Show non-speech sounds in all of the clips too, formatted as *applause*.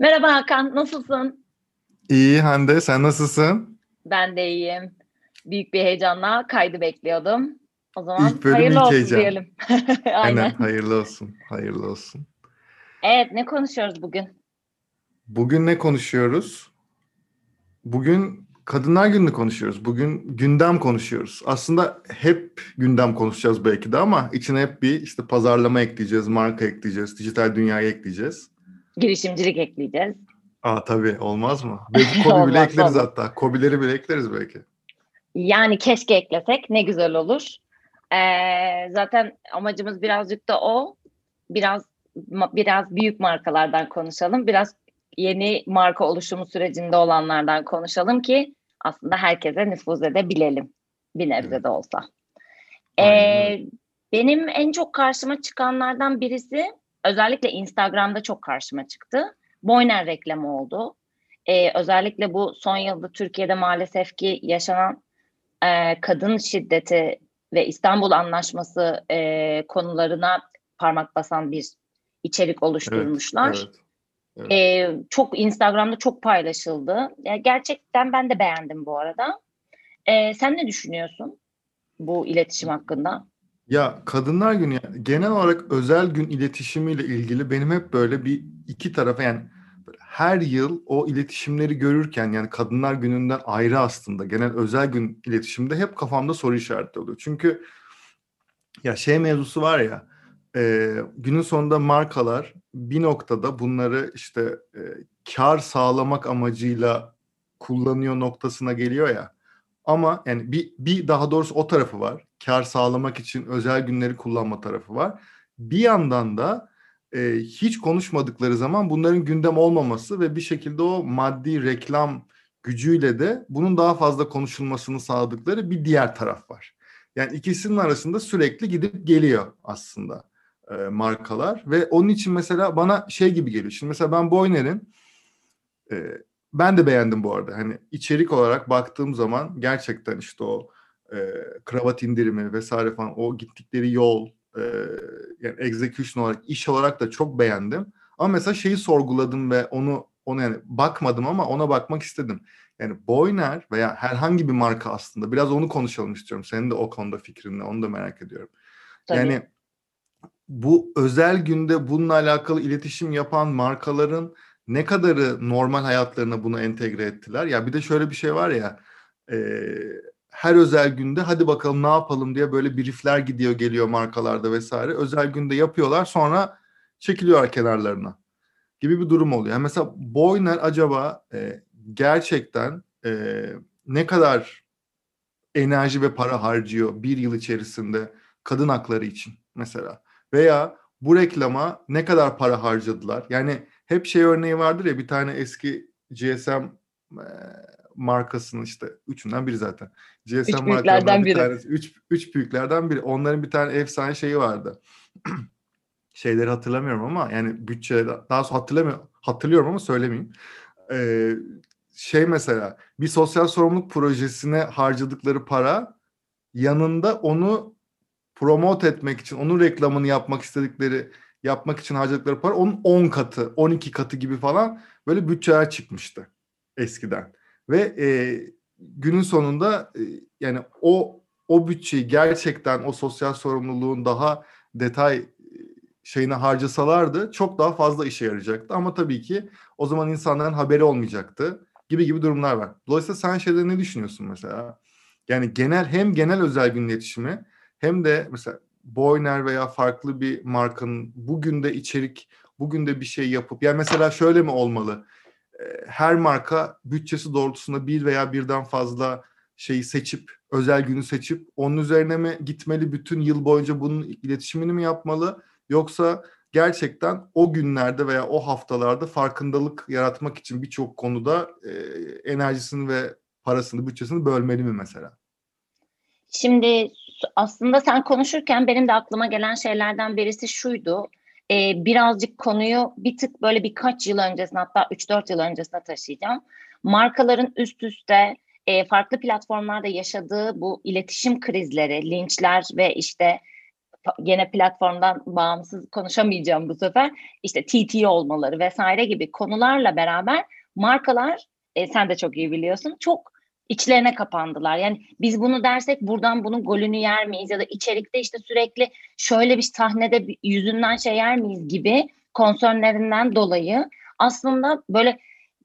Merhaba Hakan, nasılsın? İyi Hande, sen nasılsın? Ben de iyiyim. Büyük bir heyecanla kaydı bekliyordum. O zaman İlk bölüm hayırlı ilk olsun heyecan. diyelim. *laughs* Aynen, Aynen. hayırlı olsun, hayırlı olsun. Evet, ne konuşuyoruz bugün? Bugün ne konuşuyoruz? Bugün Kadınlar Günü'nü konuşuyoruz. Bugün gündem konuşuyoruz. Aslında hep gündem konuşacağız belki de ama içine hep bir işte pazarlama ekleyeceğiz, marka ekleyeceğiz, dijital dünyayı ekleyeceğiz. Girişimcilik ekleyeceğiz. Aa tabii olmaz mı? Belki *laughs* Kobi bile ekleriz olmaz. hatta. Kobileri bile ekleriz belki. Yani keşke eklesek ne güzel olur. Ee, zaten amacımız birazcık da o. Biraz biraz büyük markalardan konuşalım. Biraz yeni marka oluşumu sürecinde olanlardan konuşalım ki aslında herkese nüfuz edebilelim. Bir nebze Evet. de olsa. Aynen Ee, benim en çok karşıma çıkanlardan birisi özellikle Instagram'da çok karşıma çıktı. Boyner reklamı oldu. Ee, özellikle bu son yılda Türkiye'de maalesef ki yaşanan e, kadın şiddeti ve İstanbul Anlaşması e, konularına parmak basan bir içerik oluşturmuşlar. Evet. evet. Ee, çok Instagram'da çok paylaşıldı. Ya gerçekten ben de beğendim bu arada. Ee, sen ne düşünüyorsun bu iletişim hakkında? Ya Kadınlar Günü yani genel olarak özel gün iletişimiyle ilgili benim hep böyle bir iki tarafa yani her yıl o iletişimleri görürken yani Kadınlar Günü'nden ayrı aslında genel özel gün iletişimde hep kafamda soru işareti oluyor. Çünkü ya şey mevzusu var ya e, günün sonunda markalar bir noktada bunları işte e, kar sağlamak amacıyla kullanıyor noktasına geliyor ya. Ama yani bir, bir daha doğrusu o tarafı var. Kar sağlamak için özel günleri kullanma tarafı var. Bir yandan da e, hiç konuşmadıkları zaman bunların gündem olmaması ve bir şekilde o maddi reklam gücüyle de bunun daha fazla konuşulmasını sağladıkları bir diğer taraf var. Yani ikisinin arasında sürekli gidip geliyor aslında e, markalar ve onun için mesela bana şey gibi geliyor. Şimdi mesela ben Boyner'in e, ben de beğendim bu arada. Hani içerik olarak baktığım zaman gerçekten işte o e, kravat indirimi vesaire falan o gittikleri yol e, yani execution olarak iş olarak da çok beğendim. Ama mesela şeyi sorguladım ve onu onu yani bakmadım ama ona bakmak istedim. Yani Boyner veya herhangi bir marka aslında biraz onu konuşalım istiyorum. Senin de o konuda fikrinle onu da merak ediyorum. Tabii. Yani bu özel günde bununla alakalı iletişim yapan markaların ne kadarı normal hayatlarına bunu entegre ettiler? Ya bir de şöyle bir şey var ya e, her özel günde hadi bakalım ne yapalım diye böyle briefler gidiyor geliyor markalarda vesaire. Özel günde yapıyorlar sonra çekiliyorlar kenarlarına gibi bir durum oluyor. Yani mesela Boyner acaba e, gerçekten e, ne kadar enerji ve para harcıyor bir yıl içerisinde kadın hakları için mesela veya bu reklama ne kadar para harcadılar? Yani hep şey örneği vardır ya bir tane eski GSM e, markasının işte üçünden biri zaten. GSM Üç büyüklerden bir biri. tanesi. Üç, üç büyüklerden biri. Onların bir tane efsane şeyi vardı. *clears throat* Şeyleri hatırlamıyorum ama yani bütçe daha sonra hatırlamıyorum, hatırlıyorum ama söylemeyeyim. Ee, şey mesela bir sosyal sorumluluk projesine harcadıkları para yanında onu promote etmek için, onun reklamını yapmak istedikleri, yapmak için harcadıkları para onun 10 katı, 12 katı gibi falan böyle bütçeler çıkmıştı eskiden. Ve e, günün sonunda e, yani o o bütçeyi gerçekten o sosyal sorumluluğun daha detay e, şeyine harcasalardı çok daha fazla işe yarayacaktı. Ama tabii ki o zaman insanların haberi olmayacaktı gibi gibi durumlar var. Dolayısıyla sen şeyde ne düşünüyorsun mesela? Yani genel hem genel özel gün iletişimi hem de mesela Boyner veya farklı bir markanın bugün de içerik, bugün de bir şey yapıp yani mesela şöyle mi olmalı? Her marka bütçesi doğrultusunda bir veya birden fazla şeyi seçip, özel günü seçip onun üzerine mi gitmeli bütün yıl boyunca bunun iletişimini mi yapmalı? Yoksa gerçekten o günlerde veya o haftalarda farkındalık yaratmak için birçok konuda e, enerjisini ve parasını, bütçesini bölmeli mi mesela? Şimdi aslında sen konuşurken benim de aklıma gelen şeylerden birisi şuydu. Ee, birazcık konuyu bir tık böyle birkaç yıl öncesine hatta 3-4 yıl öncesine taşıyacağım. Markaların üst üste e, farklı platformlarda yaşadığı bu iletişim krizleri, linçler ve işte gene platformdan bağımsız konuşamayacağım bu sefer. İşte TT olmaları vesaire gibi konularla beraber markalar e, sen de çok iyi biliyorsun çok içlerine kapandılar. Yani biz bunu dersek buradan bunun golünü yer miyiz ya da içerikte işte sürekli şöyle bir sahnede yüzünden şey yer miyiz gibi konsörlerinden dolayı aslında böyle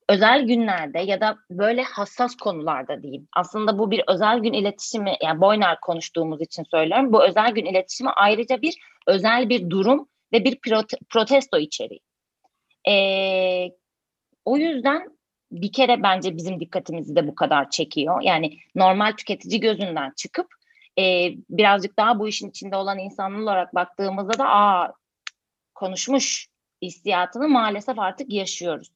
özel günlerde ya da böyle hassas konularda diyeyim. Aslında bu bir özel gün iletişimi yani Boyner konuştuğumuz için söylüyorum. Bu özel gün iletişimi ayrıca bir özel bir durum ve bir prote- protesto içeriği. Ee, o yüzden bir kere bence bizim dikkatimizi de bu kadar çekiyor. Yani normal tüketici gözünden çıkıp e, birazcık daha bu işin içinde olan insanlar olarak baktığımızda da aa konuşmuş hissiyatını maalesef artık yaşıyoruz.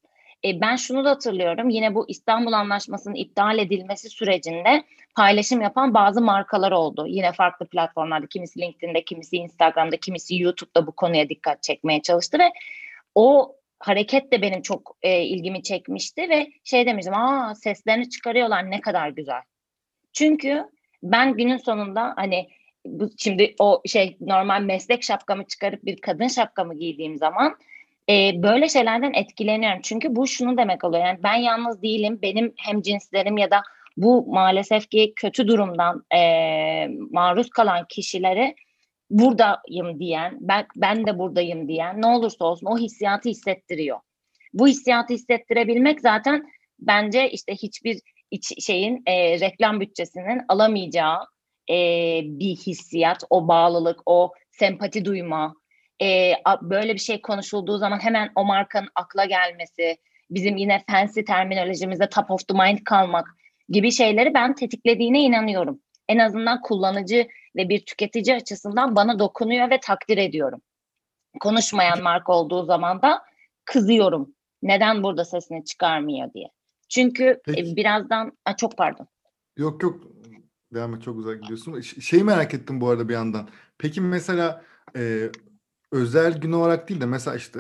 E, ben şunu da hatırlıyorum yine bu İstanbul Anlaşması'nın iptal edilmesi sürecinde paylaşım yapan bazı markalar oldu. Yine farklı platformlarda kimisi LinkedIn'de, kimisi Instagram'da, kimisi YouTube'da bu konuya dikkat çekmeye çalıştı ve o hareket de benim çok e, ilgimi çekmişti ve şey demiştim aa seslerini çıkarıyorlar ne kadar güzel. Çünkü ben günün sonunda hani bu şimdi o şey normal meslek şapkamı çıkarıp bir kadın şapkamı giydiğim zaman e, böyle şeylerden etkileniyorum. Çünkü bu şunu demek oluyor. Yani ben yalnız değilim. Benim hem cinslerim ya da bu maalesef ki kötü durumdan e, maruz kalan kişileri buradayım diyen, ben, ben de buradayım diyen ne olursa olsun o hissiyatı hissettiriyor. Bu hissiyatı hissettirebilmek zaten bence işte hiçbir iç, şeyin e, reklam bütçesinin alamayacağı e, bir hissiyat, o bağlılık, o sempati duyma, e, böyle bir şey konuşulduğu zaman hemen o markanın akla gelmesi, bizim yine fancy terminolojimizde top of the mind kalmak gibi şeyleri ben tetiklediğine inanıyorum. En azından kullanıcı ve bir tüketici açısından bana dokunuyor ve takdir ediyorum. Konuşmayan marka olduğu zaman da kızıyorum. Neden burada sesini çıkarmıyor diye. Çünkü e, Peki. birazdan a, çok pardon. Yok yok devam et çok güzel gidiyorsun. Şeyi merak ettim bu arada bir yandan. Peki mesela e, özel gün olarak değil de mesela işte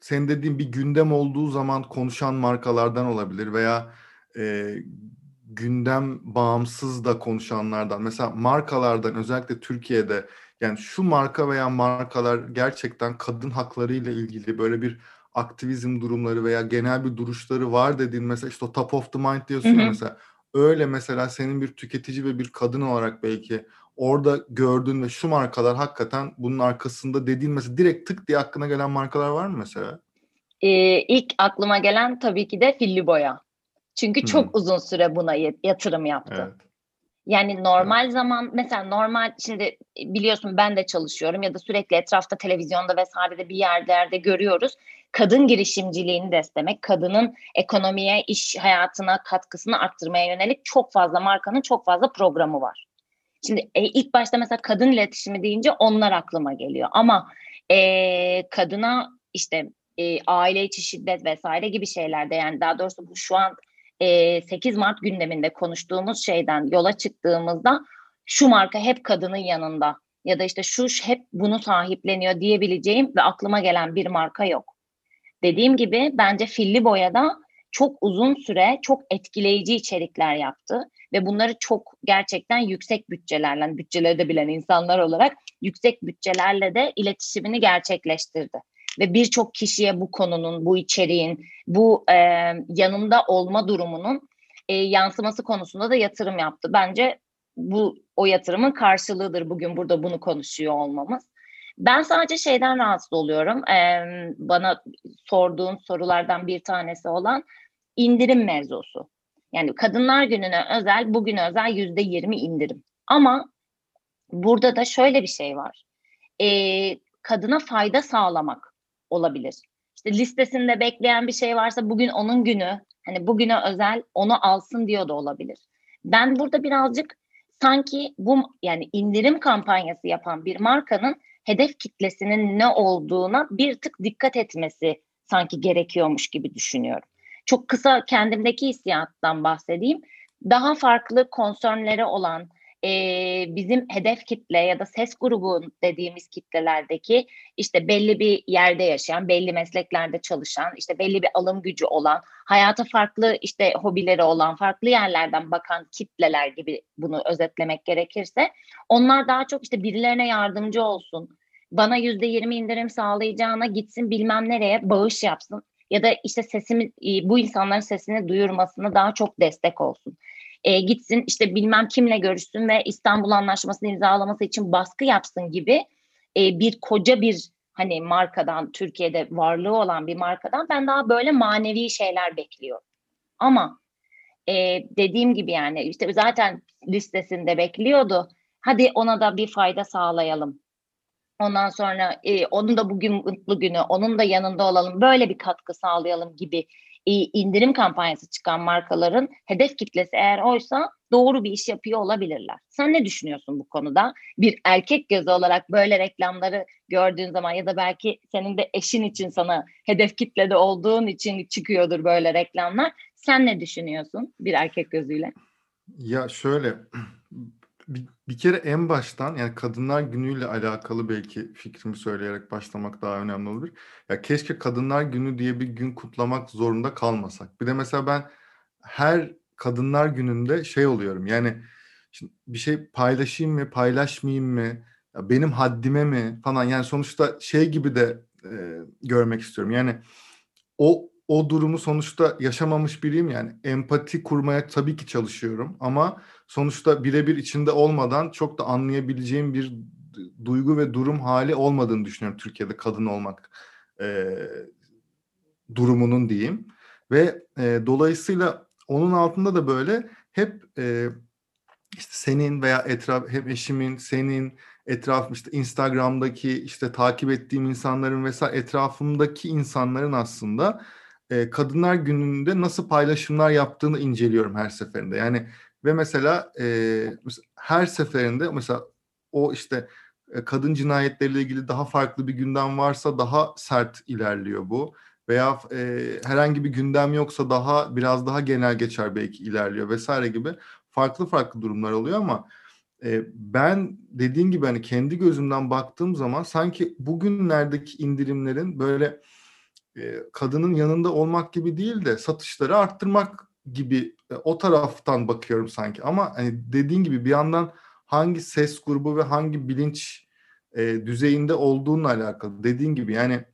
sen dediğin bir gündem olduğu zaman konuşan markalardan olabilir veya e, gündem bağımsız da konuşanlardan mesela markalardan özellikle Türkiye'de yani şu marka veya markalar gerçekten kadın hakları ile ilgili böyle bir aktivizm durumları veya genel bir duruşları var dediğin mesela işte o top of the mind diyorsun hı hı. ya mesela öyle mesela senin bir tüketici ve bir kadın olarak belki orada gördüğün ve şu markalar hakikaten bunun arkasında dediğin mesela direkt tık diye aklına gelen markalar var mı mesela? Ee, ilk aklıma gelen tabii ki de Filli Boya. Çünkü hmm. çok uzun süre buna yatırım yaptı. Evet. Yani normal evet. zaman mesela normal şimdi biliyorsun ben de çalışıyorum ya da sürekli etrafta televizyonda vesairede bir yerlerde görüyoruz. Kadın girişimciliğini desteklemek, kadının ekonomiye, iş hayatına katkısını arttırmaya yönelik çok fazla markanın çok fazla programı var. Şimdi e, ilk başta mesela kadın iletişimi deyince onlar aklıma geliyor. Ama e, kadına işte e, aile içi şiddet vesaire gibi şeylerde yani daha doğrusu bu şu an e, 8 Mart gündeminde konuştuğumuz şeyden yola çıktığımızda şu marka hep kadının yanında ya da işte şu hep bunu sahipleniyor diyebileceğim ve aklıma gelen bir marka yok. Dediğim gibi bence Filli Boya'da çok uzun süre çok etkileyici içerikler yaptı ve bunları çok gerçekten yüksek bütçelerle, bütçeleri de bilen insanlar olarak yüksek bütçelerle de iletişimini gerçekleştirdi. Ve birçok kişiye bu konunun, bu içeriğin, bu e, yanında olma durumunun e, yansıması konusunda da yatırım yaptı. Bence bu o yatırımın karşılığıdır bugün burada bunu konuşuyor olmamız. Ben sadece şeyden rahatsız oluyorum. Ee, bana sorduğun sorulardan bir tanesi olan indirim mevzusu. Yani Kadınlar Günü'ne özel, bugün özel yüzde yirmi indirim. Ama burada da şöyle bir şey var. Ee, kadına fayda sağlamak olabilir. İşte listesinde bekleyen bir şey varsa bugün onun günü, hani bugüne özel onu alsın diyor da olabilir. Ben burada birazcık sanki bu yani indirim kampanyası yapan bir markanın hedef kitlesinin ne olduğuna bir tık dikkat etmesi sanki gerekiyormuş gibi düşünüyorum. Çok kısa kendimdeki hissiyattan bahsedeyim. Daha farklı konsörnleri olan, e, bizim hedef kitle ya da ses grubu dediğimiz kitlelerdeki işte belli bir yerde yaşayan, belli mesleklerde çalışan, işte belli bir alım gücü olan, hayata farklı işte hobileri olan, farklı yerlerden bakan kitleler gibi bunu özetlemek gerekirse onlar daha çok işte birilerine yardımcı olsun, bana yüzde yirmi indirim sağlayacağına gitsin bilmem nereye bağış yapsın ya da işte sesimi bu insanların sesini duyurmasına daha çok destek olsun e, gitsin işte bilmem kimle görüşsün ve İstanbul Anlaşması'nı imzalaması için baskı yapsın gibi e, bir koca bir hani markadan Türkiye'de varlığı olan bir markadan ben daha böyle manevi şeyler bekliyorum. Ama e, dediğim gibi yani işte zaten listesinde bekliyordu. Hadi ona da bir fayda sağlayalım. Ondan sonra e, onun da bugün mutlu günü, onun da yanında olalım, böyle bir katkı sağlayalım gibi indirim kampanyası çıkan markaların hedef kitlesi eğer oysa doğru bir iş yapıyor olabilirler. Sen ne düşünüyorsun bu konuda? Bir erkek gözü olarak böyle reklamları gördüğün zaman ya da belki senin de eşin için sana hedef kitlede olduğun için çıkıyordur böyle reklamlar. Sen ne düşünüyorsun bir erkek gözüyle? Ya şöyle bir, bir kere en baştan yani Kadınlar Günü'yle alakalı belki fikrimi söyleyerek başlamak daha önemli olur. Ya keşke Kadınlar Günü diye bir gün kutlamak zorunda kalmasak. Bir de mesela ben her Kadınlar Günü'nde şey oluyorum. Yani şimdi bir şey paylaşayım mı, paylaşmayayım mı? Ya benim haddime mi falan. Yani sonuçta şey gibi de e, görmek istiyorum. Yani o o durumu sonuçta yaşamamış biriyim yani. Empati kurmaya tabii ki çalışıyorum ama sonuçta birebir içinde olmadan çok da anlayabileceğim bir duygu ve durum hali olmadığını düşünüyorum Türkiye'de kadın olmak e, durumunun diyeyim. Ve e, dolayısıyla onun altında da böyle hep e, işte senin veya etraf hem eşimin senin etrafım işte Instagram'daki işte takip ettiğim insanların vesaire etrafımdaki insanların aslında e, Kadınlar Günü'nde nasıl paylaşımlar yaptığını inceliyorum her seferinde. Yani ve mesela, e, her seferinde mesela o işte e, kadın cinayetleriyle ilgili daha farklı bir gündem varsa daha sert ilerliyor bu veya e, herhangi bir gündem yoksa daha biraz daha genel geçer belki ilerliyor vesaire gibi farklı farklı durumlar oluyor ama e, ben dediğin gibi hani kendi gözümden baktığım zaman sanki bugünlerdeki indirimlerin böyle kadının yanında olmak gibi değil de satışları arttırmak gibi o taraftan bakıyorum sanki. Ama hani dediğin gibi bir yandan hangi ses grubu ve hangi bilinç e, düzeyinde olduğunla alakalı. Dediğin gibi yani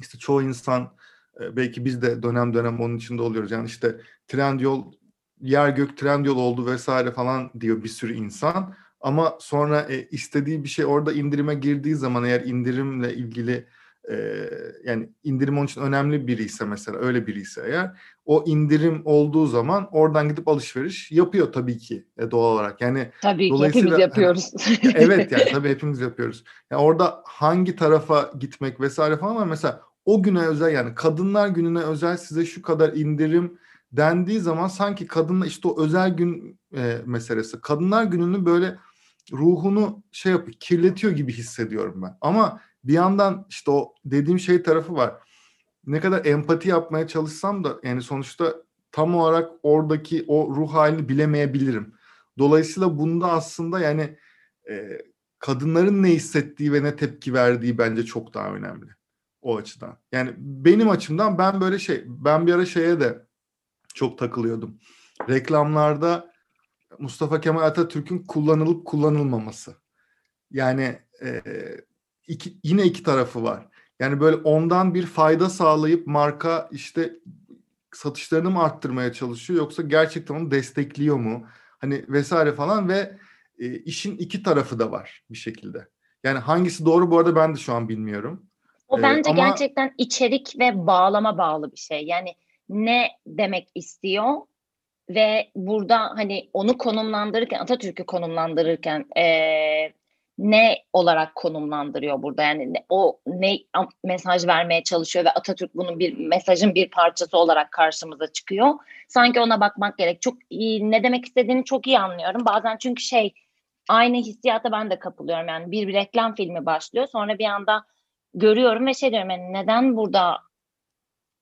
işte çoğu insan e, belki biz de dönem dönem onun içinde oluyoruz. Yani işte Trendyol yer gök Trendyol oldu vesaire falan diyor bir sürü insan. Ama sonra e, istediği bir şey orada indirime girdiği zaman eğer indirimle ilgili e, yani indirim onun için önemli biri ise mesela öyle biri ise eğer o indirim olduğu zaman oradan gidip alışveriş yapıyor tabii ki e, doğal olarak. Yani tabii ki hepimiz yapıyoruz. Hani, *laughs* evet yani *laughs* tabii hepimiz yapıyoruz. Yani orada hangi tarafa gitmek vesaire falan ama mesela o güne özel yani kadınlar gününe özel size şu kadar indirim dendiği zaman sanki kadınla işte o özel gün e, meselesi. Kadınlar gününü böyle ruhunu şey yapıyor, kirletiyor gibi hissediyorum ben. Ama bir yandan işte o dediğim şey tarafı var. Ne kadar empati yapmaya çalışsam da yani sonuçta tam olarak oradaki o ruh halini bilemeyebilirim. Dolayısıyla bunda aslında yani e, kadınların ne hissettiği ve ne tepki verdiği bence çok daha önemli o açıdan. Yani benim açımdan ben böyle şey ben bir ara şeye de çok takılıyordum. Reklamlarda Mustafa Kemal Atatürk'ün kullanılıp kullanılmaması. Yani e, iki, yine iki tarafı var. Yani böyle ondan bir fayda sağlayıp marka işte satışlarını mı arttırmaya çalışıyor yoksa gerçekten onu destekliyor mu? Hani vesaire falan ve e, işin iki tarafı da var bir şekilde. Yani hangisi doğru bu arada ben de şu an bilmiyorum. O ee, bence ama... gerçekten içerik ve bağlama bağlı bir şey. Yani ne demek istiyor ve burada hani onu konumlandırırken Atatürk'ü konumlandırırken e, ne olarak konumlandırıyor burada yani ne, o ne mesaj vermeye çalışıyor ve Atatürk bunun bir mesajın bir parçası olarak karşımıza çıkıyor. Sanki ona bakmak gerek. Çok iyi, ne demek istediğini çok iyi anlıyorum. Bazen çünkü şey aynı hissiyata ben de kapılıyorum. Yani bir, bir reklam filmi başlıyor. Sonra bir anda görüyorum ve şey diyorum yani neden burada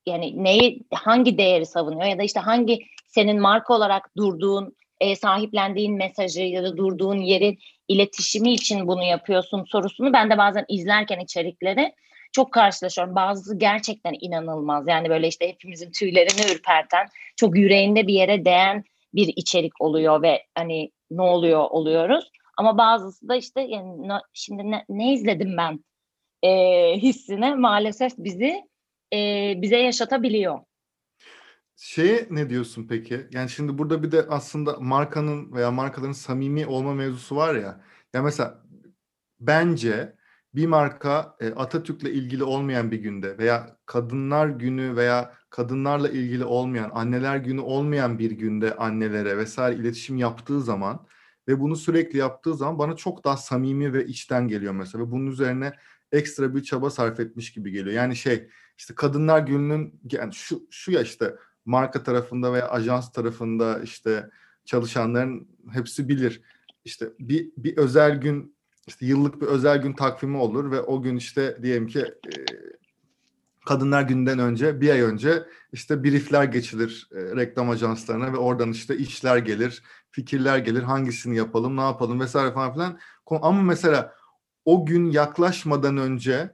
yani neyi hangi değeri savunuyor ya da işte hangi senin marka olarak durduğun e, sahiplendiğin mesajı ya da durduğun yerin iletişimi için bunu yapıyorsun sorusunu ben de bazen izlerken içerikleri çok karşılaşıyorum. Bazısı gerçekten inanılmaz. Yani böyle işte hepimizin tüylerini ürperten, çok yüreğinde bir yere değen bir içerik oluyor ve hani ne oluyor oluyoruz. Ama bazısı da işte yani şimdi ne, ne izledim ben e, hissine maalesef bizi e, bize yaşatabiliyor. Şeye ne diyorsun peki? Yani şimdi burada bir de aslında markanın veya markaların samimi olma mevzusu var ya. Ya mesela bence bir marka e, Atatürk'le ilgili olmayan bir günde veya kadınlar günü veya kadınlarla ilgili olmayan, anneler günü olmayan bir günde annelere vesaire iletişim yaptığı zaman ve bunu sürekli yaptığı zaman bana çok daha samimi ve içten geliyor mesela. Ve bunun üzerine ekstra bir çaba sarf etmiş gibi geliyor. Yani şey işte kadınlar gününün yani şu şu ya işte marka tarafında veya ajans tarafında işte çalışanların hepsi bilir. İşte bir bir özel gün işte yıllık bir özel gün takvimi olur ve o gün işte diyelim ki e, Kadınlar Günü'nden önce bir ay önce işte briefler geçilir e, reklam ajanslarına ve oradan işte işler gelir, fikirler gelir, hangisini yapalım, ne yapalım vesaire falan filan. Ama mesela o gün yaklaşmadan önce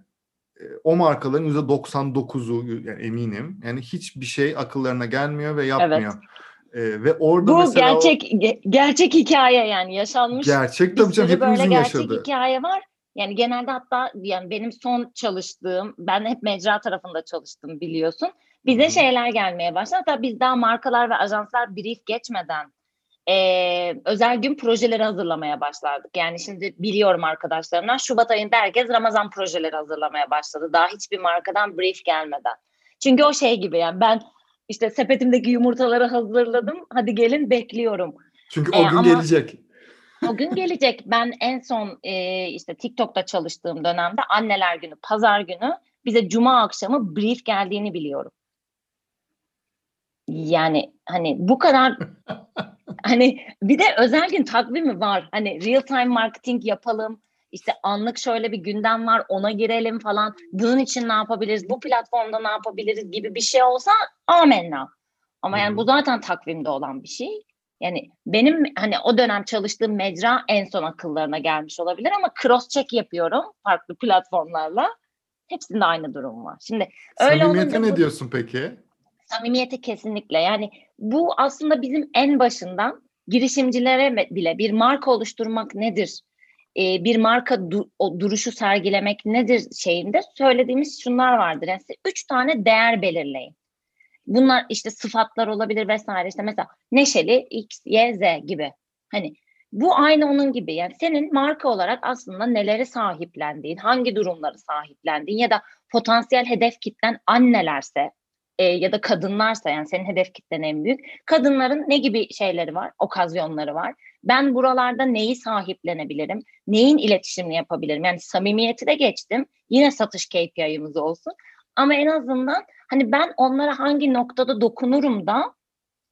o markaların yüzde 99'u yani eminim yani hiçbir şey akıllarına gelmiyor ve yapmıyor. Evet. Ee, ve orada Bu mesela gerçek o, gerçek hikaye yani yaşanmış. Gerçek tabii canım hepimizin yaşadığı. Gerçek hikaye var. Yani genelde hatta yani benim son çalıştığım, ben hep mecra tarafında çalıştım biliyorsun. Bize Hı. şeyler gelmeye başladı. Hatta biz daha markalar ve ajanslar brief geçmeden e, özel gün projeleri hazırlamaya başladık. Yani şimdi biliyorum arkadaşlarımdan Şubat ayında herkes Ramazan projeleri hazırlamaya başladı. Daha hiçbir markadan brief gelmeden. Çünkü o şey gibi yani ben işte sepetimdeki yumurtaları hazırladım. Hadi gelin bekliyorum. Çünkü o ee, gün ama, gelecek. O gün gelecek. Ben en son e, işte TikTok'ta çalıştığım dönemde anneler günü, pazar günü bize cuma akşamı brief geldiğini biliyorum. Yani hani bu kadar *laughs* hani bir de özel gün takvimi var. Hani real time marketing yapalım. İşte anlık şöyle bir gündem var ona girelim falan. Bunun için ne yapabiliriz? Bu platformda ne yapabiliriz gibi bir şey olsa amenna. Ama yani bu zaten takvimde olan bir şey. Yani benim hani o dönem çalıştığım mecra en son akıllarına gelmiş olabilir ama cross check yapıyorum farklı platformlarla. Hepsinde aynı durum var. Şimdi öyle Samimiyete ne bu, diyorsun peki? Samimiyete kesinlikle. Yani bu aslında bizim en başından girişimcilere bile bir marka oluşturmak nedir? Ee, bir marka du, o duruşu sergilemek nedir şeyinde söylediğimiz şunlar vardır. Yani üç tane değer belirleyin. Bunlar işte sıfatlar olabilir vesaire. İşte mesela neşeli X, Y, Z gibi. Hani bu aynı onun gibi. Yani senin marka olarak aslında neleri sahiplendiğin, hangi durumları sahiplendiğin ya da potansiyel hedef kitlen annelerse e, ya da kadınlarsa yani senin hedef kitlen en büyük. Kadınların ne gibi şeyleri var, okazyonları var. Ben buralarda neyi sahiplenebilirim, neyin iletişimini yapabilirim? Yani samimiyeti de geçtim. Yine satış KPI'miz olsun. Ama en azından hani ben onlara hangi noktada dokunurum da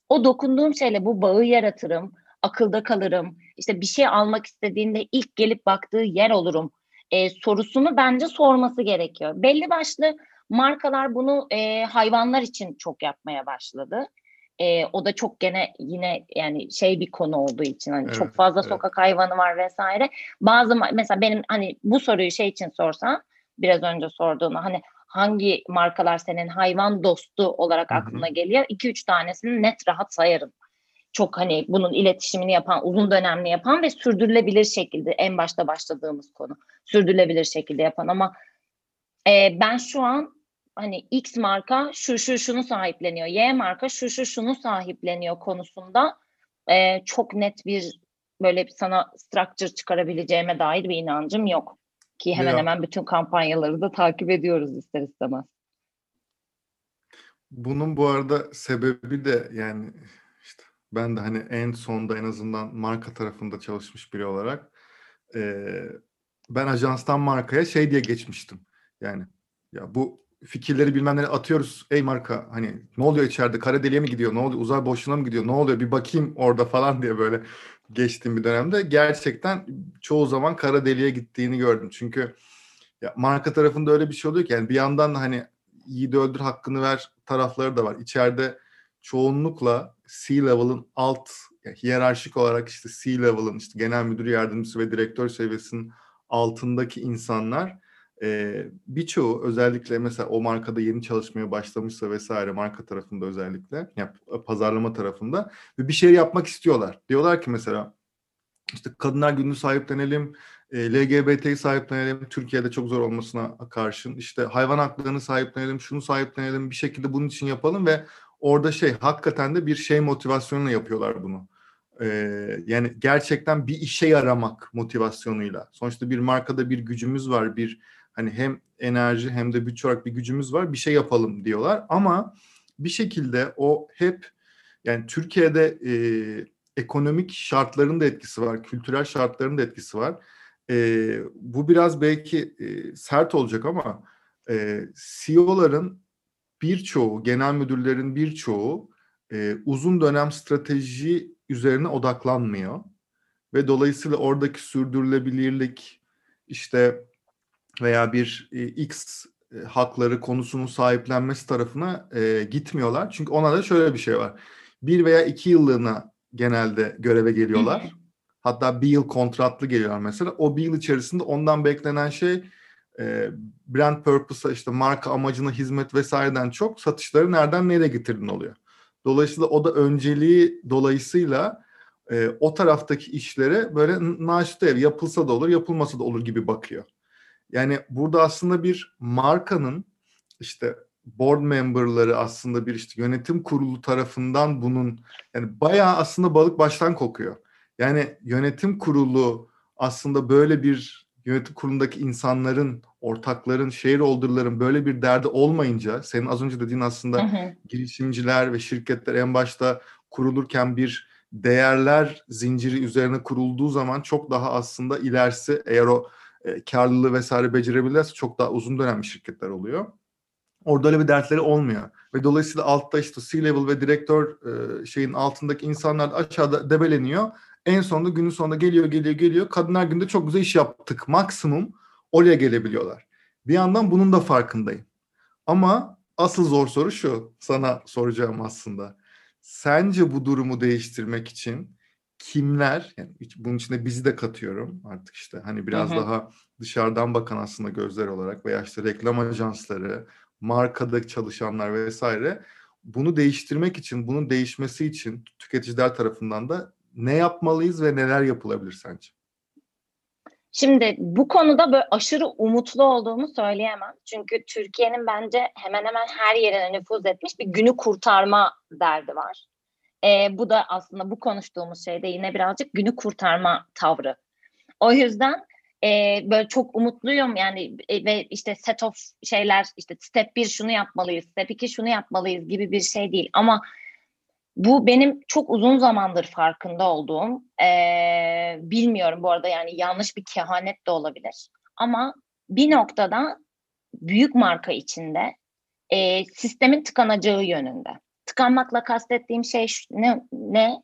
o dokunduğum şeyle bu bağı yaratırım, akılda kalırım. İşte bir şey almak istediğinde ilk gelip baktığı yer olurum e, sorusunu bence sorması gerekiyor. Belli başlı markalar bunu e, hayvanlar için çok yapmaya başladı. E, o da çok gene yine yani şey bir konu olduğu için hani evet, çok fazla evet. sokak hayvanı var vesaire. Bazı mesela benim hani bu soruyu şey için sorsam biraz önce sorduğunu hani hangi markalar senin hayvan dostu olarak aklına geliyor? 2-3 tanesini net rahat sayarım. Çok hani bunun iletişimini yapan, uzun dönemli yapan ve sürdürülebilir şekilde en başta başladığımız konu. Sürdürülebilir şekilde yapan ama e, ben şu an hani X marka şu şu şunu sahipleniyor, Y marka şu şu şunu sahipleniyor konusunda e, çok net bir böyle sana structure çıkarabileceğime dair bir inancım yok. Ki hemen ya. hemen bütün kampanyaları da takip ediyoruz ister istemez. Bunun bu arada sebebi de yani işte ben de hani en sonda en azından marka tarafında çalışmış biri olarak e, ben ajanstan markaya şey diye geçmiştim. Yani ya bu fikirleri bilmem atıyoruz. Ey marka hani ne oluyor içeride? Kara deliğe mi gidiyor? Ne oluyor? Uzay boşluğuna mı gidiyor? Ne oluyor? Bir bakayım orada falan diye böyle geçtiğim bir dönemde gerçekten çoğu zaman kara deliğe gittiğini gördüm. Çünkü ya marka tarafında öyle bir şey oluyor ki yani bir yandan da hani iyi de öldür hakkını ver tarafları da var. İçeride çoğunlukla C-level'ın alt yani hiyerarşik olarak işte C-level'ın işte genel müdür yardımcısı ve direktör seviyesinin altındaki insanlar e, birçoğu özellikle mesela o markada yeni çalışmaya başlamışsa vesaire marka tarafında özellikle yani pazarlama tarafında ve bir şey yapmak istiyorlar. Diyorlar ki mesela işte kadınlar gününü sahiplenelim, e, LGBT'yi sahiplenelim, Türkiye'de çok zor olmasına karşın işte hayvan haklarını sahiplenelim, şunu sahiplenelim, bir şekilde bunun için yapalım ve orada şey hakikaten de bir şey motivasyonuyla yapıyorlar bunu. Ee, yani gerçekten bir işe yaramak motivasyonuyla. Sonuçta bir markada bir gücümüz var, bir hani hem enerji hem de bütçe olarak bir gücümüz var, bir şey yapalım diyorlar. Ama bir şekilde o hep yani Türkiye'de e, ekonomik şartların da etkisi var, kültürel şartların da etkisi var. E, bu biraz belki e, sert olacak ama e, CEO'ların birçoğu, genel müdürlerin birçoğu e, uzun dönem strateji üzerine odaklanmıyor. Ve dolayısıyla oradaki sürdürülebilirlik işte veya bir e, X e, hakları konusunun sahiplenmesi tarafına e, gitmiyorlar. Çünkü ona da şöyle bir şey var. Bir veya iki yıllığına genelde göreve geliyorlar. Hatta bir yıl kontratlı geliyorlar mesela. O bir yıl içerisinde ondan beklenen şey e, brand purpose'a işte marka amacına hizmet vesaireden çok satışları nereden nereye getirdin oluyor. Dolayısıyla o da önceliği dolayısıyla e, o taraftaki işlere böyle naşit ev yapılsa da olur yapılmasa da olur gibi bakıyor. Yani burada aslında bir markanın işte board memberları aslında bir işte yönetim kurulu tarafından bunun yani bayağı aslında balık baştan kokuyor. Yani yönetim kurulu aslında böyle bir yönetim kurulundaki insanların, ortakların, shareholder'ların böyle bir derdi olmayınca senin az önce dediğin aslında hı hı. girişimciler ve şirketler en başta kurulurken bir değerler zinciri üzerine kurulduğu zaman çok daha aslında ilerisi eğer o e, karlılığı vesaire becerebilirlerse çok daha uzun dönemli şirketler oluyor. Orada öyle bir dertleri olmuyor. Ve dolayısıyla altta işte C-level ve direktör e, şeyin altındaki insanlar aşağıda debeleniyor. En sonunda günün sonunda geliyor geliyor geliyor. Kadınlar günde çok güzel iş yaptık. Maksimum oraya gelebiliyorlar. Bir yandan bunun da farkındayım. Ama asıl zor soru şu. Sana soracağım aslında. Sence bu durumu değiştirmek için kimler yani bunun içine bizi de katıyorum artık işte hani biraz hı hı. daha dışarıdan bakan aslında gözler olarak veya işte reklam ajansları, markada çalışanlar vesaire bunu değiştirmek için, bunun değişmesi için tüketiciler tarafından da ne yapmalıyız ve neler yapılabilir sence? Şimdi bu konuda böyle aşırı umutlu olduğumu söyleyemem. Çünkü Türkiye'nin bence hemen hemen her yerine nüfuz etmiş bir günü kurtarma derdi var. E, bu da aslında bu konuştuğumuz şeyde yine birazcık günü kurtarma tavrı. O yüzden e, böyle çok umutluyum yani e, ve işte set of şeyler işte step bir şunu yapmalıyız, step iki şunu yapmalıyız gibi bir şey değil. Ama bu benim çok uzun zamandır farkında olduğum, e, bilmiyorum bu arada yani yanlış bir kehanet de olabilir. Ama bir noktada büyük marka içinde e, sistemin tıkanacağı yönünde. Tıkanmakla kastettiğim şey ne? ne?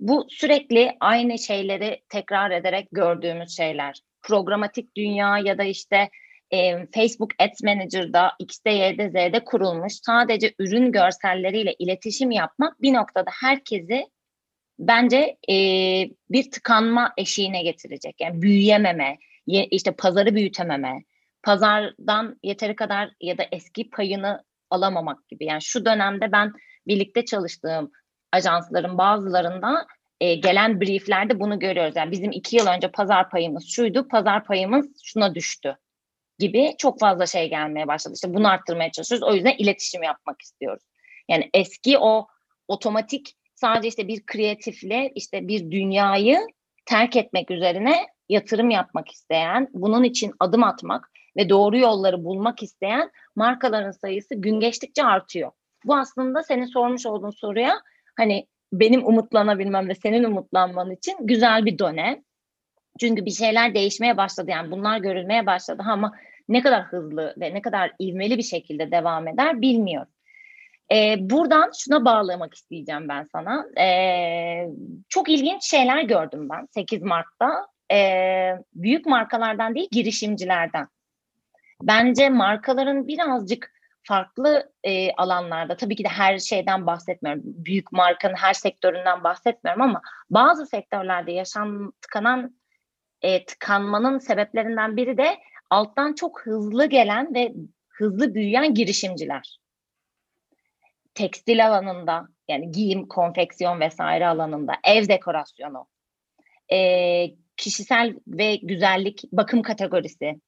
Bu sürekli aynı şeyleri tekrar ederek gördüğümüz şeyler. Programatik dünya ya da işte e, Facebook Ads Manager'da X'de Y'de Z'de kurulmuş sadece ürün görselleriyle iletişim yapmak bir noktada herkesi bence e, bir tıkanma eşiğine getirecek. Yani büyüyememe, ye, işte pazarı büyütememe, pazardan yeteri kadar ya da eski payını alamamak gibi. Yani şu dönemde ben birlikte çalıştığım ajansların bazılarında e, gelen brieflerde bunu görüyoruz. Yani bizim iki yıl önce pazar payımız şuydu, pazar payımız şuna düştü gibi çok fazla şey gelmeye başladı. İşte bunu arttırmaya çalışıyoruz. O yüzden iletişim yapmak istiyoruz. Yani eski o otomatik sadece işte bir kreatifle işte bir dünyayı terk etmek üzerine yatırım yapmak isteyen, bunun için adım atmak ve doğru yolları bulmak isteyen markaların sayısı gün geçtikçe artıyor. Bu aslında senin sormuş olduğun soruya hani benim umutlanabilmem ve senin umutlanman için güzel bir dönem. Çünkü bir şeyler değişmeye başladı yani bunlar görülmeye başladı ama ne kadar hızlı ve ne kadar ivmeli bir şekilde devam eder bilmiyorum. Ee, buradan şuna bağlamak isteyeceğim ben sana. Ee, çok ilginç şeyler gördüm ben 8 Mart'ta. Ee, büyük markalardan değil girişimcilerden. Bence markaların birazcık farklı e, alanlarda tabii ki de her şeyden bahsetmiyorum. Büyük markanın her sektöründen bahsetmiyorum ama bazı sektörlerde yaşam tıkanan e, tıkanmanın sebeplerinden biri de alttan çok hızlı gelen ve hızlı büyüyen girişimciler. Tekstil alanında yani giyim, konfeksiyon vesaire alanında, ev dekorasyonu, e, kişisel ve güzellik bakım kategorisi.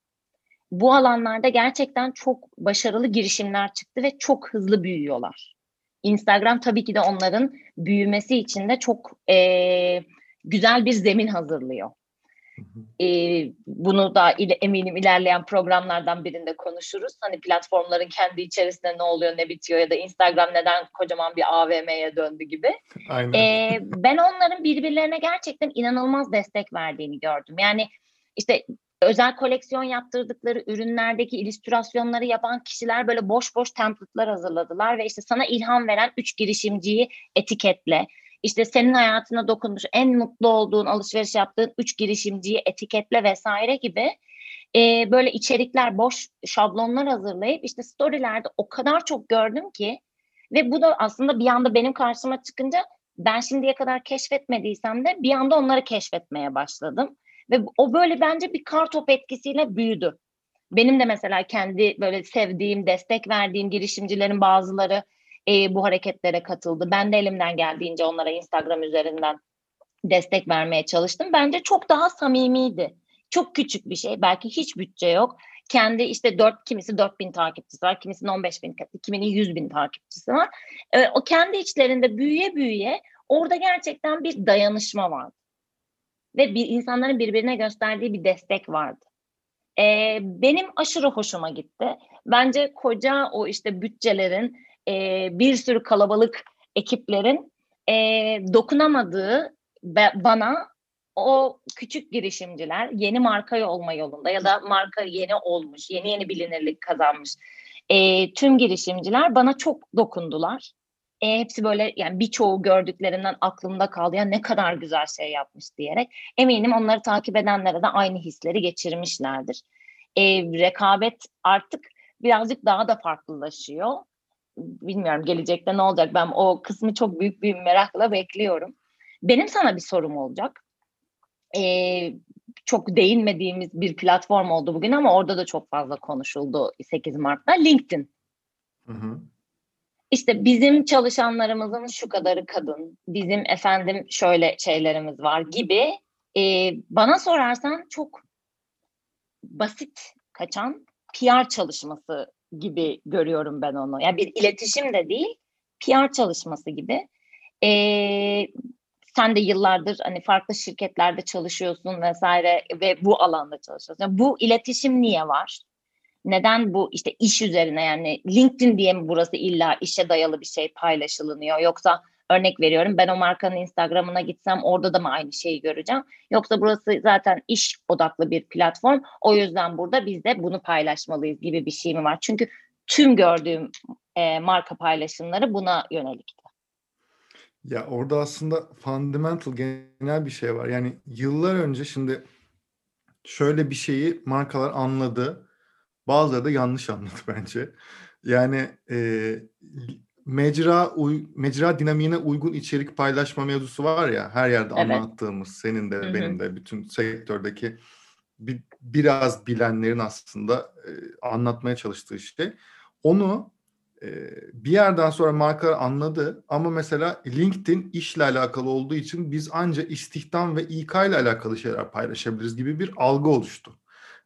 Bu alanlarda gerçekten çok başarılı girişimler çıktı ve çok hızlı büyüyorlar. Instagram tabii ki de onların büyümesi için de çok e, güzel bir zemin hazırlıyor. E, bunu da il, eminim ilerleyen programlardan birinde konuşuruz. Hani platformların kendi içerisinde ne oluyor ne bitiyor ya da Instagram neden kocaman bir AVM'ye döndü gibi. *laughs* Aynen. E, ben onların birbirlerine gerçekten inanılmaz destek verdiğini gördüm. Yani işte özel koleksiyon yaptırdıkları ürünlerdeki illüstrasyonları yapan kişiler böyle boş boş template'lar hazırladılar ve işte sana ilham veren üç girişimciyi etiketle işte senin hayatına dokunmuş en mutlu olduğun alışveriş yaptığın üç girişimciyi etiketle vesaire gibi e, böyle içerikler boş şablonlar hazırlayıp işte storylerde o kadar çok gördüm ki ve bu da aslında bir anda benim karşıma çıkınca ben şimdiye kadar keşfetmediysem de bir anda onları keşfetmeye başladım. Ve o böyle bence bir kar top etkisiyle büyüdü. Benim de mesela kendi böyle sevdiğim, destek verdiğim girişimcilerin bazıları e, bu hareketlere katıldı. Ben de elimden geldiğince onlara Instagram üzerinden destek vermeye çalıştım. Bence çok daha samimiydi. Çok küçük bir şey. Belki hiç bütçe yok. Kendi işte dört kimisi dört bin takipçisi var. Kimisinin on beş bin, kiminin yüz bin takipçisi var. E, o kendi içlerinde büyüye büyüye orada gerçekten bir dayanışma vardı. Ve bir insanların birbirine gösterdiği bir destek vardı. E, benim aşırı hoşuma gitti. Bence koca o işte bütçelerin e, bir sürü kalabalık ekiplerin e, dokunamadığı bana o küçük girişimciler yeni marka olma yolunda ya da marka yeni olmuş, yeni yeni bilinirlik kazanmış e, tüm girişimciler bana çok dokundular. E, hepsi böyle yani birçoğu gördüklerinden aklımda kaldı ya ne kadar güzel şey yapmış diyerek eminim onları takip edenlere de aynı hisleri geçirmişlerdir. E, rekabet artık birazcık daha da farklılaşıyor bilmiyorum gelecekte ne olacak. Ben o kısmı çok büyük bir merakla bekliyorum. Benim sana bir sorum olacak. Ee, çok değinmediğimiz bir platform oldu bugün ama orada da çok fazla konuşuldu 8 Mart'ta. LinkedIn. Hı hı. İşte bizim çalışanlarımızın şu kadarı kadın, bizim efendim şöyle şeylerimiz var gibi e, bana sorarsan çok basit kaçan PR çalışması gibi görüyorum ben onu. Yani bir iletişim de değil, PR çalışması gibi. Ee, sen de yıllardır hani farklı şirketlerde çalışıyorsun vesaire ve bu alanda çalışıyorsun. Yani bu iletişim niye var? Neden bu işte iş üzerine yani LinkedIn diye mi burası illa işe dayalı bir şey paylaşılıyor yoksa örnek veriyorum ben o markanın Instagram'ına gitsem orada da mı aynı şeyi göreceğim? Yoksa burası zaten iş odaklı bir platform. O yüzden burada biz de bunu paylaşmalıyız gibi bir şey mi var? Çünkü tüm gördüğüm e, marka paylaşımları buna yönelikti. Ya orada aslında fundamental genel bir şey var. Yani yıllar önce şimdi şöyle bir şeyi markalar anladı. Bazıları da yanlış anladı *laughs* bence. Yani e, mecra uy, mecra dinamiğine uygun içerik paylaşma mevzusu var ya her yerde evet. anlattığımız senin de Hı-hı. benim de bütün sektördeki bir, biraz bilenlerin aslında e, anlatmaya çalıştığı şey. Onu e, bir yerden sonra markalar anladı ama mesela LinkedIn işle alakalı olduğu için biz ancak istihdam ve İK ile alakalı şeyler paylaşabiliriz gibi bir algı oluştu.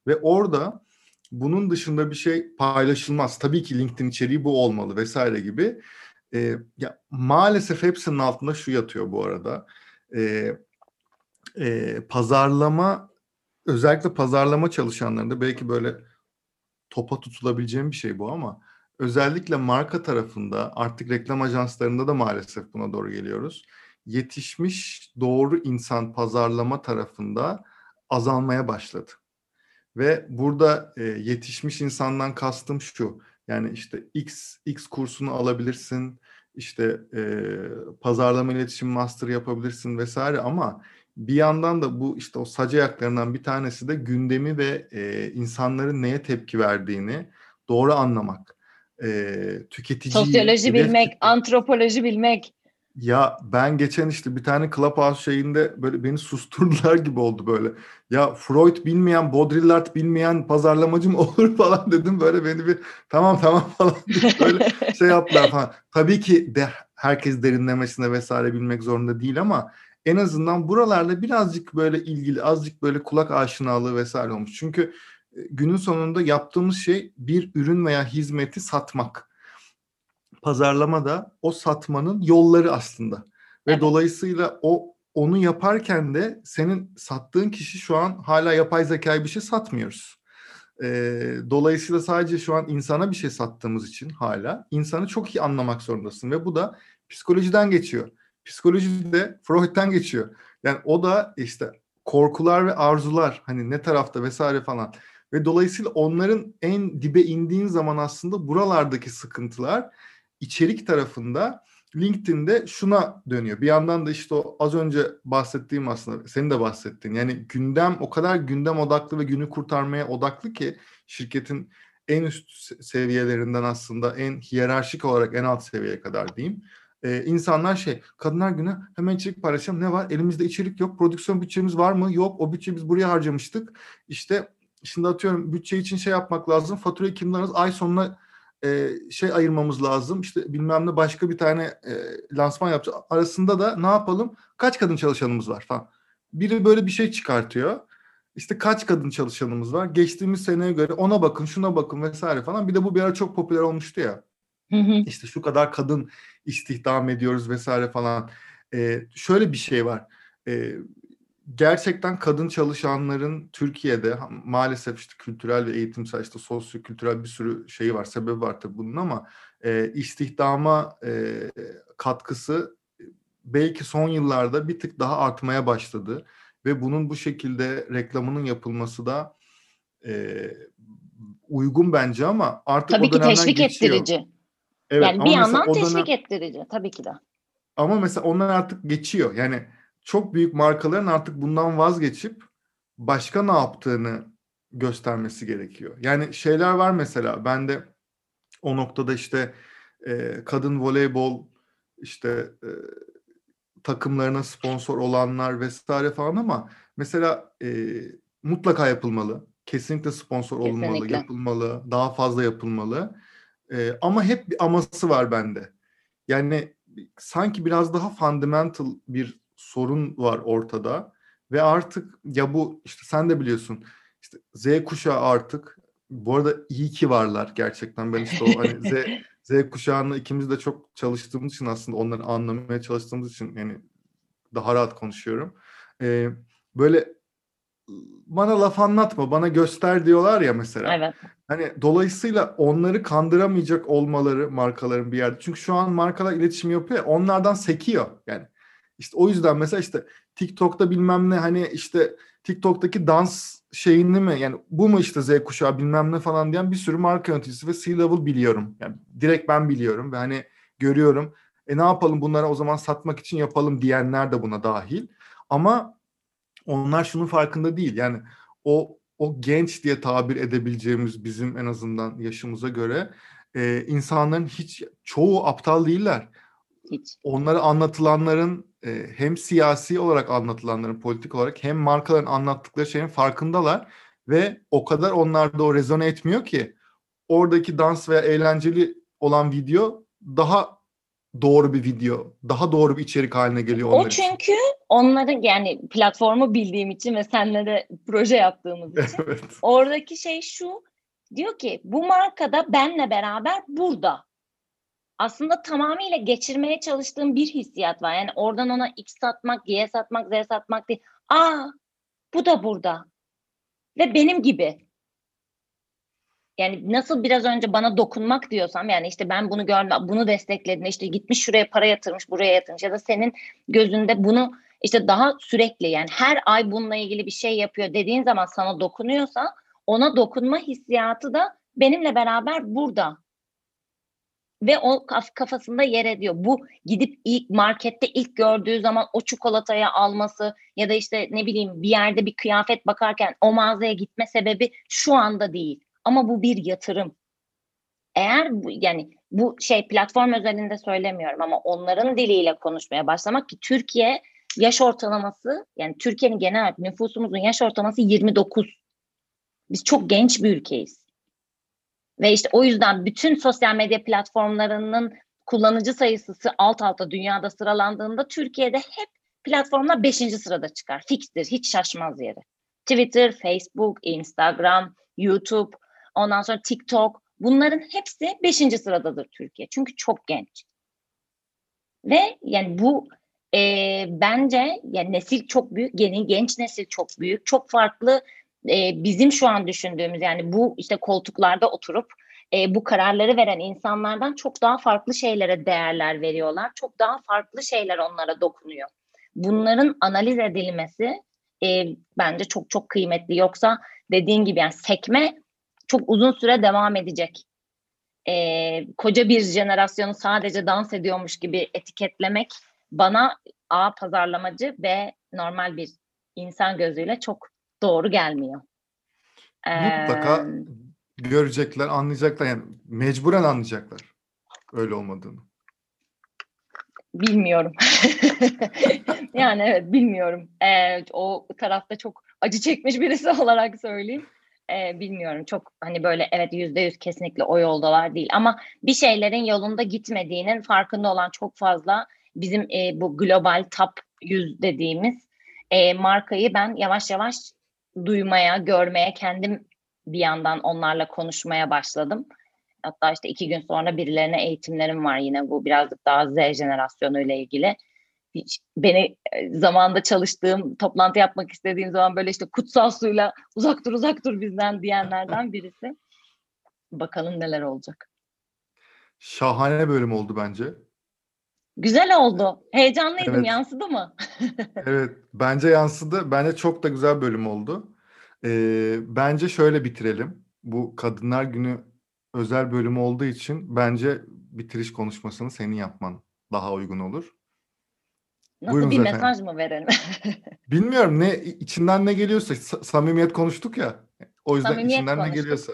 Ve orada bunun dışında bir şey paylaşılmaz. Tabii ki LinkedIn içeriği bu olmalı vesaire gibi. E, ya maalesef hepsinin altında şu yatıyor bu arada. E, e, pazarlama özellikle pazarlama çalışanlarında belki böyle topa tutulabileceğim bir şey bu ama özellikle marka tarafında artık reklam ajanslarında da maalesef buna doğru geliyoruz. Yetişmiş doğru insan pazarlama tarafında azalmaya başladı. Ve burada e, yetişmiş insandan kastım şu. Yani işte X X kursunu alabilirsin, işte e, pazarlama iletişim master yapabilirsin vesaire ama bir yandan da bu işte o sac ayaklarından bir tanesi de gündemi ve e, insanların neye tepki verdiğini doğru anlamak. e, tüketici sosyoloji bilmek, antropoloji bilmek. Ya ben geçen işte bir tane Clubhouse şeyinde böyle beni susturdular gibi oldu böyle. Ya Freud bilmeyen, Baudrillard bilmeyen pazarlamacı mı *laughs* olur falan dedim. Böyle beni bir tamam tamam *laughs* falan böyle şey yaptılar falan. Tabii ki de herkes derinlemesine vesaire bilmek zorunda değil ama en azından buralarda birazcık böyle ilgili, azıcık böyle kulak aşinalığı vesaire olmuş. Çünkü e, günün sonunda yaptığımız şey bir ürün veya hizmeti satmak pazarlama da o satmanın yolları aslında. Ve evet. dolayısıyla o onu yaparken de senin sattığın kişi şu an hala yapay zekayı bir şey satmıyoruz. Ee, dolayısıyla sadece şu an insana bir şey sattığımız için hala insanı çok iyi anlamak zorundasın ve bu da psikolojiden geçiyor. Psikoloji de Freud'den geçiyor. Yani o da işte korkular ve arzular hani ne tarafta vesaire falan. Ve dolayısıyla onların en dibe indiğin zaman aslında buralardaki sıkıntılar içerik tarafında LinkedIn'de şuna dönüyor. Bir yandan da işte o az önce bahsettiğim aslında senin de bahsettiğin yani gündem o kadar gündem odaklı ve günü kurtarmaya odaklı ki şirketin en üst seviyelerinden aslında en hiyerarşik olarak en alt seviyeye kadar diyeyim. Ee, insanlar şey kadınlar günü hemen içerik paylaşalım. Ne var? Elimizde içerik yok. Prodüksiyon bütçemiz var mı? Yok. O bütçeyi biz buraya harcamıştık. İşte şimdi atıyorum bütçe için şey yapmak lazım. Faturayı kimden ay sonuna e, şey ayırmamız lazım. İşte bilmem ne başka bir tane e, lansman yapacağız. Arasında da ne yapalım? Kaç kadın çalışanımız var falan. Biri böyle bir şey çıkartıyor. İşte kaç kadın çalışanımız var? Geçtiğimiz seneye göre ona bakın, şuna bakın vesaire falan. Bir de bu bir ara çok popüler olmuştu ya. İşte şu kadar kadın istihdam ediyoruz vesaire falan. Ee, şöyle bir şey var. Ee, gerçekten kadın çalışanların Türkiye'de maalesef işte kültürel ve eğitimsel işte sosyo-kültürel bir sürü şeyi var, sebebi var tabii bunun ama e, istihdama e, katkısı belki son yıllarda bir tık daha artmaya başladı ve bunun bu şekilde reklamının yapılması da e, uygun bence ama artık tabii o ki teşvik geçiyor. ettirici. Evet, yani bir yandan teşvik dönem... ettirici tabii ki de. Ama mesela onlar artık geçiyor. Yani çok büyük markaların artık bundan vazgeçip başka ne yaptığını göstermesi gerekiyor. Yani şeyler var mesela ben de o noktada işte e, kadın voleybol işte e, takımlarına sponsor olanlar vesaire falan ama mesela e, mutlaka yapılmalı. Kesinlikle sponsor Kesinlikle. olmalı, yapılmalı, daha fazla yapılmalı. E, ama hep bir aması var bende. Yani sanki biraz daha fundamental bir sorun var ortada ve artık ya bu işte sen de biliyorsun işte Z kuşağı artık bu arada iyi ki varlar gerçekten ben işte o hani *laughs* Z Z kuşağını ikimiz de çok çalıştığımız için aslında onları anlamaya çalıştığımız için yani daha rahat konuşuyorum. Ee, böyle bana laf anlatma, bana göster diyorlar ya mesela. Evet. Hani dolayısıyla onları kandıramayacak olmaları markaların bir yerde. Çünkü şu an markalar iletişim yapıyor, onlardan sekiyor. Yani işte o yüzden mesela işte TikTok'ta bilmem ne hani işte TikTok'taki dans şeyini mi yani bu mu işte Z kuşağı bilmem ne falan diyen bir sürü marka yöneticisi ve C-level biliyorum. Yani direkt ben biliyorum ve hani görüyorum. E ne yapalım bunlara o zaman satmak için yapalım diyenler de buna dahil. Ama onlar şunun farkında değil. Yani o o genç diye tabir edebileceğimiz bizim en azından yaşımıza göre e, insanların hiç çoğu aptal değiller. Hiç. Onlara anlatılanların e, hem siyasi olarak anlatılanların politik olarak hem markaların anlattıkları şeyin farkındalar ve o kadar onlarda o rezone etmiyor ki oradaki dans veya eğlenceli olan video daha doğru bir video, daha doğru bir içerik haline geliyor onlar O çünkü için. onların yani platformu bildiğim için ve seninle de proje yaptığımız *laughs* için evet. oradaki şey şu diyor ki bu markada benle beraber burada aslında tamamıyla geçirmeye çalıştığım bir hissiyat var. Yani oradan ona X satmak, Y satmak, Z satmak değil. Aa bu da burada. Ve benim gibi. Yani nasıl biraz önce bana dokunmak diyorsam yani işte ben bunu gördüm, bunu destekledim, işte gitmiş şuraya para yatırmış, buraya yatırmış ya da senin gözünde bunu işte daha sürekli yani her ay bununla ilgili bir şey yapıyor dediğin zaman sana dokunuyorsa ona dokunma hissiyatı da benimle beraber burada ve o kafasında yer ediyor. Bu gidip ilk markette ilk gördüğü zaman o çikolatayı alması ya da işte ne bileyim bir yerde bir kıyafet bakarken o mağazaya gitme sebebi şu anda değil. Ama bu bir yatırım. eğer bu, yani bu şey platform özelinde söylemiyorum ama onların diliyle konuşmaya başlamak ki Türkiye yaş ortalaması yani Türkiye'nin genel nüfusumuzun yaş ortalaması 29. Biz çok genç bir ülkeyiz. Ve işte o yüzden bütün sosyal medya platformlarının kullanıcı sayısı alt alta dünyada sıralandığında Türkiye'de hep platformlar 5. sırada çıkar. Fikstir, hiç şaşmaz yeri. Twitter, Facebook, Instagram, YouTube, ondan sonra TikTok bunların hepsi 5. sıradadır Türkiye. Çünkü çok genç. Ve yani bu e, bence yani nesil çok büyük, yeni genç nesil çok büyük. Çok farklı e, bizim şu an düşündüğümüz yani bu işte koltuklarda oturup e, bu kararları veren insanlardan çok daha farklı şeylere değerler veriyorlar. Çok daha farklı şeyler onlara dokunuyor. Bunların analiz edilmesi e, bence çok çok kıymetli. Yoksa dediğin gibi yani sekme çok uzun süre devam edecek. E, koca bir jenerasyonu sadece dans ediyormuş gibi etiketlemek bana A pazarlamacı ve normal bir insan gözüyle çok doğru gelmiyor. Mutlaka ee, görecekler, anlayacaklar. Yani mecburen anlayacaklar öyle olmadığını. Bilmiyorum. *laughs* yani evet bilmiyorum. Ee, o tarafta çok acı çekmiş birisi *laughs* olarak söyleyeyim. Ee, bilmiyorum çok hani böyle evet yüzde yüz kesinlikle o yoldalar değil ama bir şeylerin yolunda gitmediğinin farkında olan çok fazla bizim e, bu global top 100 dediğimiz e, markayı ben yavaş yavaş duymaya, görmeye, kendim bir yandan onlarla konuşmaya başladım. Hatta işte iki gün sonra birilerine eğitimlerim var yine bu birazcık daha Z jenerasyonu ile ilgili. Hiç beni e, zamanda çalıştığım, toplantı yapmak istediğim zaman böyle işte kutsal suyla uzak dur uzak dur bizden diyenlerden *laughs* birisi. Bakalım neler olacak. Şahane bölüm oldu bence. Güzel oldu. Heyecanlıydım. Evet. Yansıdı mı? *laughs* evet. Bence yansıdı. Bence çok da güzel bölüm oldu. Ee, bence şöyle bitirelim. Bu Kadınlar Günü özel bölümü olduğu için bence bitiriş konuşmasını senin yapman daha uygun olur. Nasıl Buyurun bir efendim. mesaj mı verelim? *laughs* Bilmiyorum ne içinden ne geliyorsa samimiyet konuştuk ya. O yüzden samimiyet içinden konuştuk. ne geliyorsa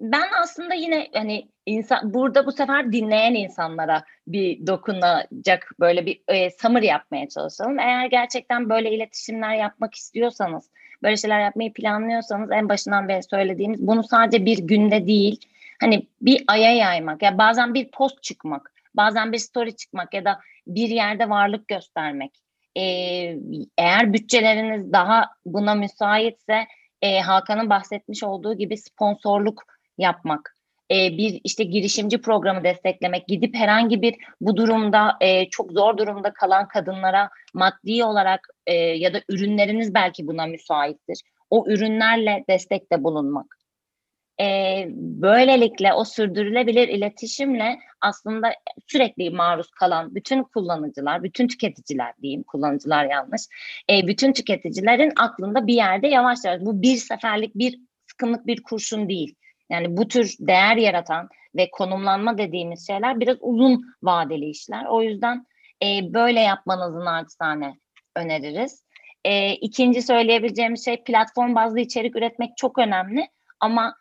ben aslında yine hani insan burada bu sefer dinleyen insanlara bir dokunacak böyle bir e, summary yapmaya çalışalım. Eğer gerçekten böyle iletişimler yapmak istiyorsanız, böyle şeyler yapmayı planlıyorsanız en başından beri söylediğimiz bunu sadece bir günde değil, hani bir aya yaymak ya bazen bir post çıkmak, bazen bir story çıkmak ya da bir yerde varlık göstermek. Ee, eğer bütçeleriniz daha buna müsaitse e, Hakan'ın bahsetmiş olduğu gibi sponsorluk yapmak, e, bir işte girişimci programı desteklemek, gidip herhangi bir bu durumda e, çok zor durumda kalan kadınlara maddi olarak e, ya da ürünleriniz belki buna müsaittir. O ürünlerle destekte bulunmak. E, böylelikle o sürdürülebilir iletişimle aslında sürekli maruz kalan bütün kullanıcılar, bütün tüketiciler diyeyim, kullanıcılar yanlış, e, bütün tüketicilerin aklında bir yerde yavaş yavaş bu bir seferlik bir sıkımlık bir kurşun değil yani bu tür değer yaratan ve konumlanma dediğimiz şeyler biraz uzun vadeli işler. O yüzden e, böyle yapmanızı naçizane öneririz. E, ikinci söyleyebileceğimiz şey platform bazlı içerik üretmek çok önemli ama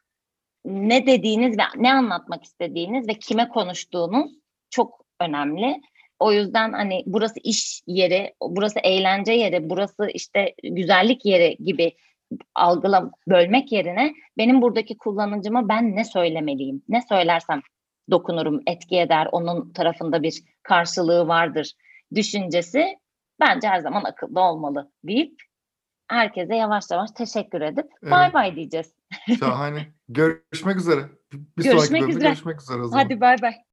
ne dediğiniz ve ne anlatmak istediğiniz ve kime konuştuğunuz çok önemli. O yüzden hani burası iş yeri, burası eğlence yeri, burası işte güzellik yeri gibi algıla bölmek yerine benim buradaki kullanıcıma ben ne söylemeliyim? Ne söylersem dokunurum, etki eder, onun tarafında bir karşılığı vardır düşüncesi bence her zaman akılda olmalı deyip herkese yavaş yavaş teşekkür edip evet. bay bay diyeceğiz. Şahane. Görüşmek üzere. Bir görüşmek sonraki üzere. görüşmek üzere o zaman. Hadi bay bay.